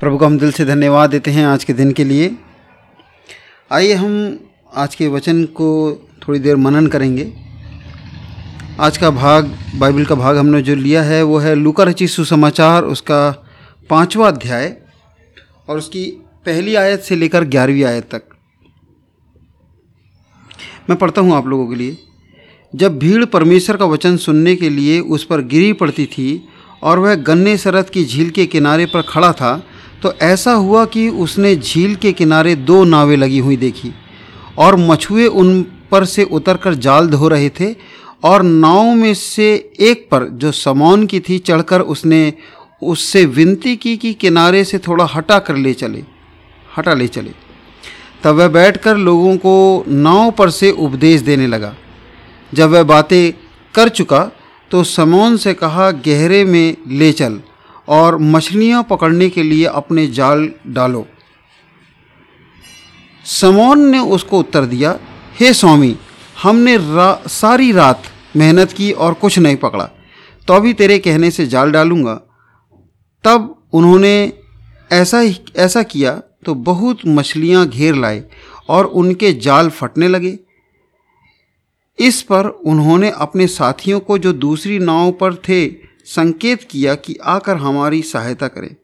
प्रभु को हम दिल से धन्यवाद देते हैं आज के दिन के लिए। आइए हम आज के वचन को थोड़ी देर मनन करेंगे। आज का भाग, बाइबल का भाग हमने जो लिया है, वो है लूका रची सुसमाचार, उसका पांचवा अध्याय और उसकी पहली आयत से लेकर ग्यारहवीं आयत तक। मैं पढ़ता हूँ आप लोगों के लिए। जब भीड़ परमेश्वर का वचन सुनने के लिए उस पर गिरी पड़ती थी और वह गन्ने सरत की झील के किनारे पर खड़ा था तो ऐसा हुआ कि उसने झील के किनारे दो नावें लगी हुई देखी और मछुए उन पर से उतरकर जाल धो रहे थे और नाव में से एक पर जो समौन की थी चढ़कर उसने उससे विनती की कि किनारे से थोड़ा हटा कर ले चले, हटा ले चले। तब वह बैठकर लोगों को नाव पर से उपदेश देने लगा। जब वह बातें कर चुका तो समौन से कहा, गहरे में ले चल। और मछलियाँ पकड़ने के लिए अपने जाल डालो। समौन ने उसको उत्तर दिया हे स्वामी हमने रा, सारी रात मेहनत की और कुछ नहीं पकड़ा। तो अभी तेरे कहने से जाल डालूँगा। तब उन्होंने ऐसा ही ऐसा किया तो बहुत मछलियाँ घेर लाए और उनके जाल फटने लगे। इस पर उन्होंने अपने साथियों को जो दूसरी नाव पर थे संकेत किया कि आकर हमारी सहायता करें।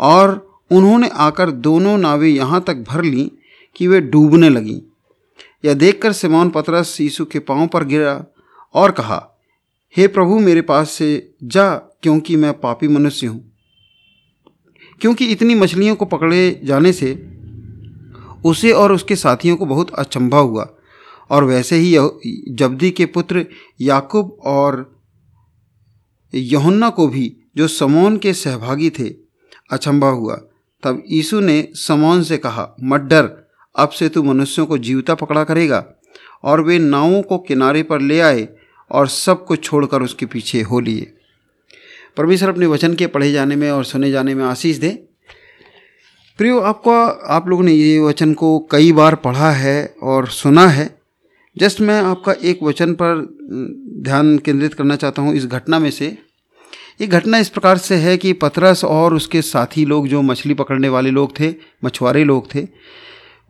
और उन्होंने आकर दोनों नावें यहाँ तक भर लीं कि वे डूबने लगीं। यह देखकर सिमोन पतरस यीशु के पाँव पर गिरा और कहा, हे प्रभु, मेरे पास से जा, क्योंकि मैं पापी मनुष्य हूँ। क्योंकि इतनी मछलियों को पकड़े जाने से उसे और उसके साथियों को बहुत अचंभा हुआ। और वैसे ही जब्दी के पुत्र याकूब और यहुन्ना को भी, जो समोन के सहभागी थे अचंभा हुआ। तब यीशु ने समोन से कहा, मत डर, अब से तू मनुष्यों को जीवता पकड़ा करेगा, और वे नावों को किनारे पर ले आए और सब कुछ छोड़कर उसके पीछे हो लिए। परमेश्वर अपने वचन के पढ़े जाने में और सुने जाने में आशीष दे। प्रियो, आपको, आप लोगों ने ये वचन को कई बार पढ़ा है और सुना है। जस्ट मैं आपका एक वचन पर ध्यान केंद्रित करना चाहता हूँ इस घटना में से। ये घटना इस प्रकार से है कि पतरस और उसके साथी लोग, जो मछली पकड़ने वाले लोग थे, मछुआरे लोग थे,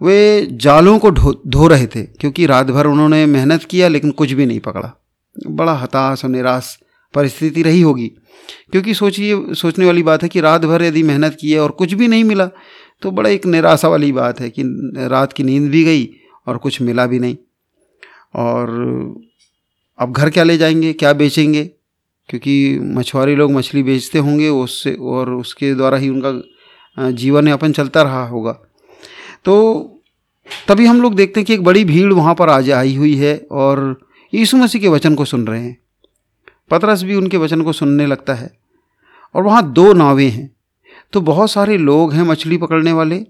वे जालों को धो रहे थे, क्योंकि रात भर उन्होंने मेहनत किया, लेकिन कुछ भी नहीं पकड़ा। बड़ा हताश और निराश परिस्थिति रही होगी, क्योंकि सोचिए, सोचने वाली बात है कि रात भर यदि मेहनत की है और कुछ भी नहीं मिला तो बड़ा एक निराशा वाली बात है कि रात की नींद भी गई और कुछ मिला भी नहीं। और अब घर क्या ले जाएँगे, क्या बेचेंगे? क्योंकि मछुआरे लोग मछली बेचते होंगे उससे और उसके द्वारा ही उनका जीवन यापन चलता रहा होगा। तो तभी हम लोग देखते हैं कि एक बड़ी भीड़ वहाँ पर आज आई हुई है और यीशु मसीह के वचन को सुन रहे हैं। पतरस भी उनके वचन को सुनने लगता है और वहाँ दो नावें हैं। तो बहुत सारे लोग हैं मछली पकड़ने वाले,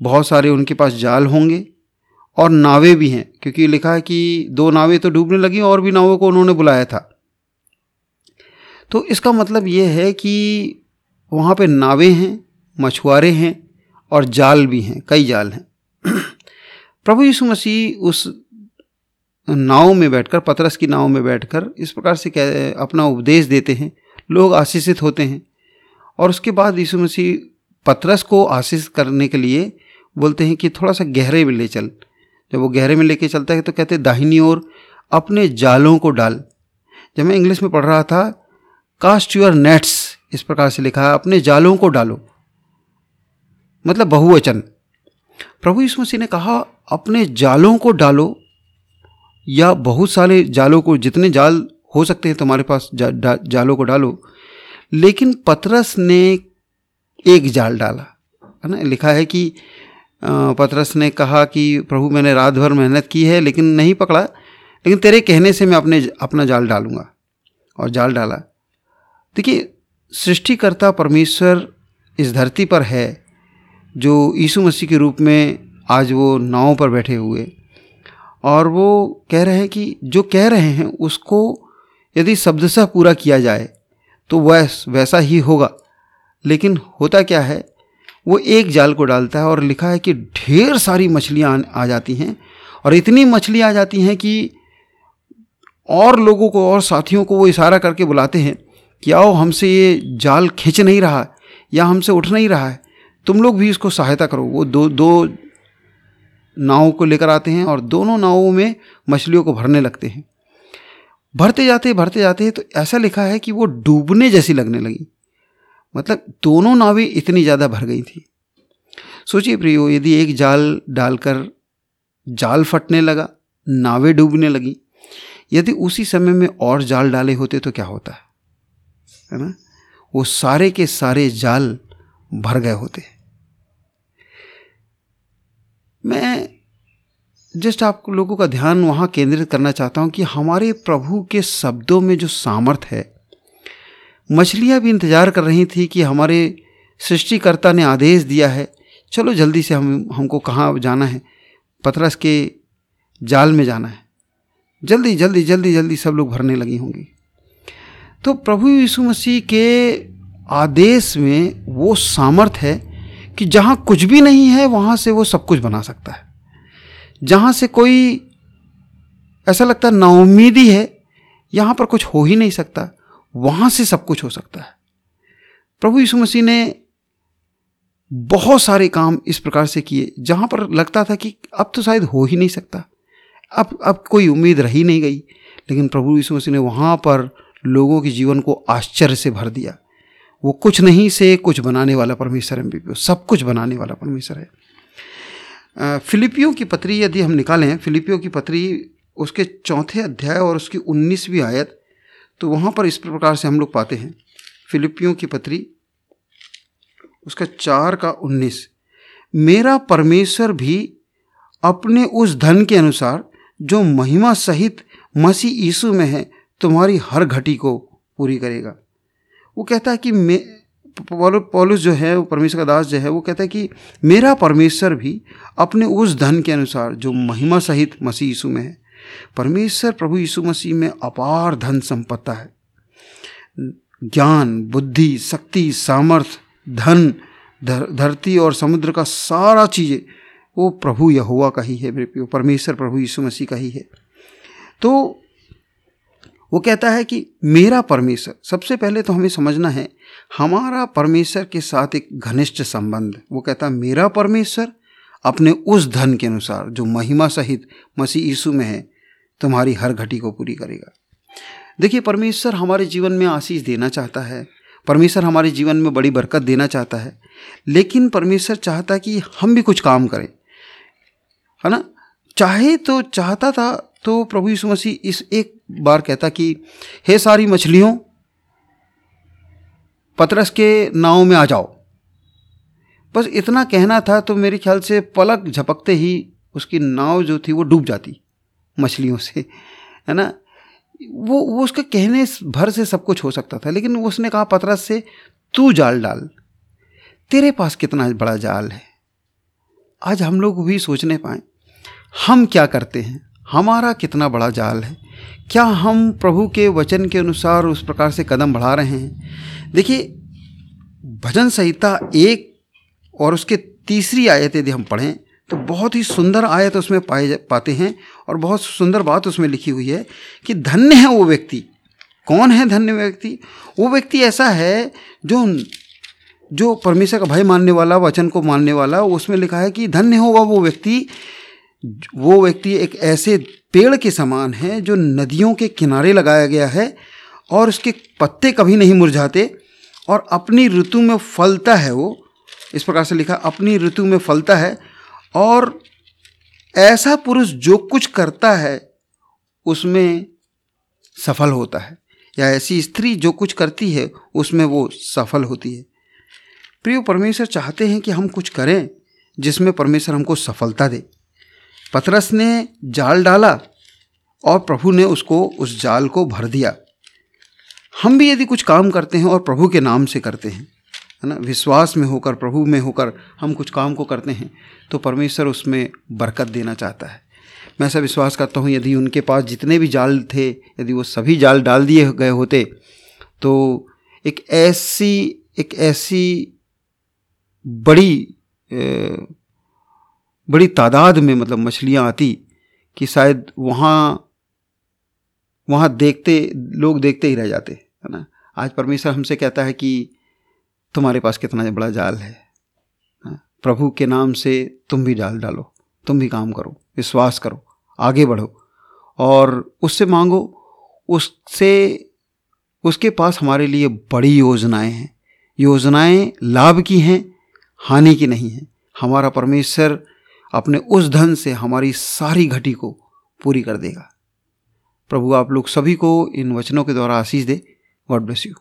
बहुत सारे उनके पास जाल होंगे और नावें भी हैं, क्योंकि लिखा है कि दो नावें तो डूबने लगी और भी नावों को उन्होंने बुलाया था। तो इसका मतलब ये है कि वहाँ पे नावें हैं, मछुआरे हैं और जाल भी हैं, कई जाल हैं। प्रभु यीशु मसीह उस नाव में बैठकर, पतरस की नाव में बैठकर इस प्रकार से कह, अपना उपदेश देते हैं। लोग आशीषित होते हैं और उसके बाद यीशु मसीह पतरस को आशीष करने के लिए बोलते हैं कि थोड़ा सा गहरे में ले चल। जब वो गहरे में लेके चलता है तो कहते दाहिनी ओर अपने जालों को डाल। जब मैं इंग्लिश में पढ़ रहा था कास्ट यूर नेट्स इस प्रकार से लिखा है अपने जालों को डालो। मतलब बहुवचन। प्रभु यीशु मसीह ने कहा अपने जालों को डालो या बहुत सारे जालों को जितने जाल हो सकते हैं तुम्हारे पास जा, जालों को डालो। लेकिन पतरस ने एक जाल डाला है ना? लिखा है कि पतरस ने कहा कि प्रभु मैंने रात भर मेहनत की है लेकिन नहीं पकड़ा लेकिन तेरे कहने से मैं अपने अपना जाल डालूँगा। और जाल डाला। देखिए, सृष्टिकर्ता परमेश्वर इस धरती पर है, जो यीशु मसीह के रूप में आज वो नाव पर बैठे हुए। और वो कह रहे हैं कि जो कह रहे हैं, उसको यदि शब्दशः पूरा किया जाए तो वह वैसा ही होगा। लेकिन होता क्या है, वो एक जाल को डालता है और लिखा है कि ढेर सारी मछलियाँ आ जाती हैं और इतनी मछली आ जाती हैं कि और लोगों को और साथियों को वो इशारा करके बुलाते हैं। कि आओ हमसे ये जाल खींच नहीं रहा, या हमसे उठ नहीं रहा है। तुम लोग भी इसको सहायता करो। वो दो दो नावों को लेकर आते हैं और दोनों नावों में मछलियों को भरने लगते हैं। भरते जाते भरते जाते तो ऐसा लिखा है कि वो डूबने जैसी लगने लगी। मतलब दोनों नावें इतनी ज़्यादा भर गई थी। सोचिए प्रियो, यदि एक जाल डालकर जाल फटने लगा, नावें डूबने लगी। यदि उसी समय में और जाल डाले होते तो क्या होता? है है ना, वो सारे के सारे जाल भर गए होते। मैं जस्ट आप लोगों का ध्यान वहाँ केंद्रित करना चाहता हूँ कि हमारे प्रभु के शब्दों में जो सामर्थ है, मछलियाँ भी इंतज़ार कर रही थी कि हमारे सृष्टिकर्ता ने आदेश दिया है, चलो जल्दी से हम, हमको कहाँ जाना है पथरस के जाल में जाना है। जल्दी जल्दी जल्दी जल्दी सब लोग भरने लगी होंगी। तो प्रभु यीशु मसीह के आदेश में वो सामर्थ है कि जहाँ कुछ भी नहीं है, वहाँ से वो सब कुछ बना सकता है। जहाँ से कोई, ऐसा लगता है नाउमीदी है, यहाँ पर कुछ हो ही नहीं सकता, वहाँ से सब कुछ हो सकता है। प्रभु यीशु मसीह ने बहुत सारे काम इस प्रकार से किए, जहाँ पर लगता था कि अब तो शायद हो ही नहीं सकता, अब अब कोई उम्मीद रही नहीं गई, लेकिन प्रभु यीशु मसीह ने वहाँ पर लोगों के जीवन को आश्चर्य से भर दिया। वो कुछ नहीं से कुछ बनाने वाला परमेश्वर है सब कुछ बनाने वाला परमेश्वर है। फिलिपियों की पत्री यदि हम निकालें, फिलिपियों की पत्री उसके चौथे अध्याय और उसकी उन्नीसवीं आयत तो वहाँ पर इस प्रकार से हम लोग पाते हैं। फिलिपियों की पत्री, उसका चार का उन्नीस, मेरा परमेश्वर भी अपने उस धन के अनुसार, जो महिमा सहित मसीह यीशु में है तुम्हारी हर घटी को पूरी करेगा। वो कहता है कि मैं पॉलुस जो है वो परमेश्वर का दास जो है वो कहता है कि मेरा परमेश्वर भी अपने उस धन के अनुसार जो महिमा सहित मसीह यीशु में है परमेश्वर प्रभु यीशु मसीह में अपार धन संपत्ता है। ज्ञान बुद्धि शक्ति सामर्थ धन धर, धरती और समुद्र का सारा चीज़ें वो प्रभु यहुआ का ही है मेरे परमेश्वर प्रभु यीशु मसीह का ही है। तो वो कहता है कि मेरा परमेश्वर, सबसे पहले तो हमें समझना है, हमारा परमेश्वर के साथ एक घनिष्ठ संबंध। वो कहता है मेरा परमेश्वर अपने उस धन के अनुसार, जो महिमा सहित मसीह यीशु में है, तुम्हारी हर घटी को पूरी करेगा। देखिए, परमेश्वर हमारे जीवन में आशीष देना चाहता है, परमेश्वर हमारे जीवन में बड़ी बरकत देना चाहता है, लेकिन परमेश्वर चाहता है कि हम भी कुछ काम करें। है ना? चाहे तो चाहता था तो प्रभु यीशु मसीह इस एक बार कहता कि, हे सारी मछलियों, पतरस के नाव में आ जाओ। बस इतना कहना था तो मेरे ख्याल से पलक झपकते ही उसकी नाव जो थी वो डूब जाती मछलियों से, है ना? वो वो उसके कहने भर से सब कुछ हो सकता था, लेकिन उसने कहा, पतरस से तू जाल डाल। तेरे पास कितना बड़ा जाल है? आज हम लोग भी सोचने पाए। हम क्या करते हैं? हमारा कितना बड़ा जाल है? क्या हम प्रभु के वचन के अनुसार उस प्रकार से कदम बढ़ा रहे हैं? देखिए, भजन संहिता एक और उसके तीसरी आयत यदि हम पढ़ें तो बहुत ही सुंदर आयत उसमें पाए पाते हैं और बहुत सुंदर बात उसमें लिखी हुई है कि धन्य है वो व्यक्ति। कौन है धन्य व्यक्ति? वो व्यक्ति ऐसा है जो जो परमेश्वर का भय मानने वाला, वचन को मानने वाला, उसमें लिखा है कि धन्य होगा वो व्यक्ति वो व्यक्ति एक ऐसे पेड़ के समान है जो नदियों के किनारे लगाया गया है और उसके पत्ते कभी नहीं मुरझाते और अपनी ऋतु में फलता है वो। इस प्रकार से लिखा, अपनी ऋतु में फलता है और ऐसा पुरुष जो कुछ करता है, उसमें सफल होता है। या ऐसी स्त्री जो कुछ करती है, उसमें वो सफल होती है। प्रिय, परमेश्वर चाहते हैं कि हम कुछ करें जिसमें परमेश्वर हमको सफलता दे। पतरस ने जाल डाला और प्रभु ने उसको उस जाल को भर दिया। हम भी यदि कुछ काम करते हैं और प्रभु के नाम से करते हैं, है ना? विश्वास में होकर, प्रभु में होकर हम कुछ काम को करते हैं तो परमेश्वर उसमें बरकत देना चाहता है। मैं ऐसा विश्वास करता हूँ, यदि उनके पास जितने भी जाल थे, यदि वो सभी जाल डाल दिए गए होते तो एक ऐसी एक ऐसी बड़ी बड़ी तादाद में मतलब मछलियाँ आती कि शायद वहाँ वहाँ देखते, लोग देखते ही रह जाते, है ना? आज परमेश्वर हमसे कहता है कि तुम्हारे पास कितना बड़ा जाल है प्रभु के नाम से तुम भी जाल डालो, तुम भी काम करो, विश्वास करो, आगे बढ़ो और उससे मांगो, उससे, उसके पास हमारे लिए बड़ी योजनाएँ हैं। योजनाएँ लाभ की हैं, हानि की नहीं हैं। हमारा परमेश्वर अपने उस धन से हमारी सारी घटी को पूरी कर देगा। प्रभु, आप लोग सभी को इन वचनों के द्वारा आशीष दे। God bless you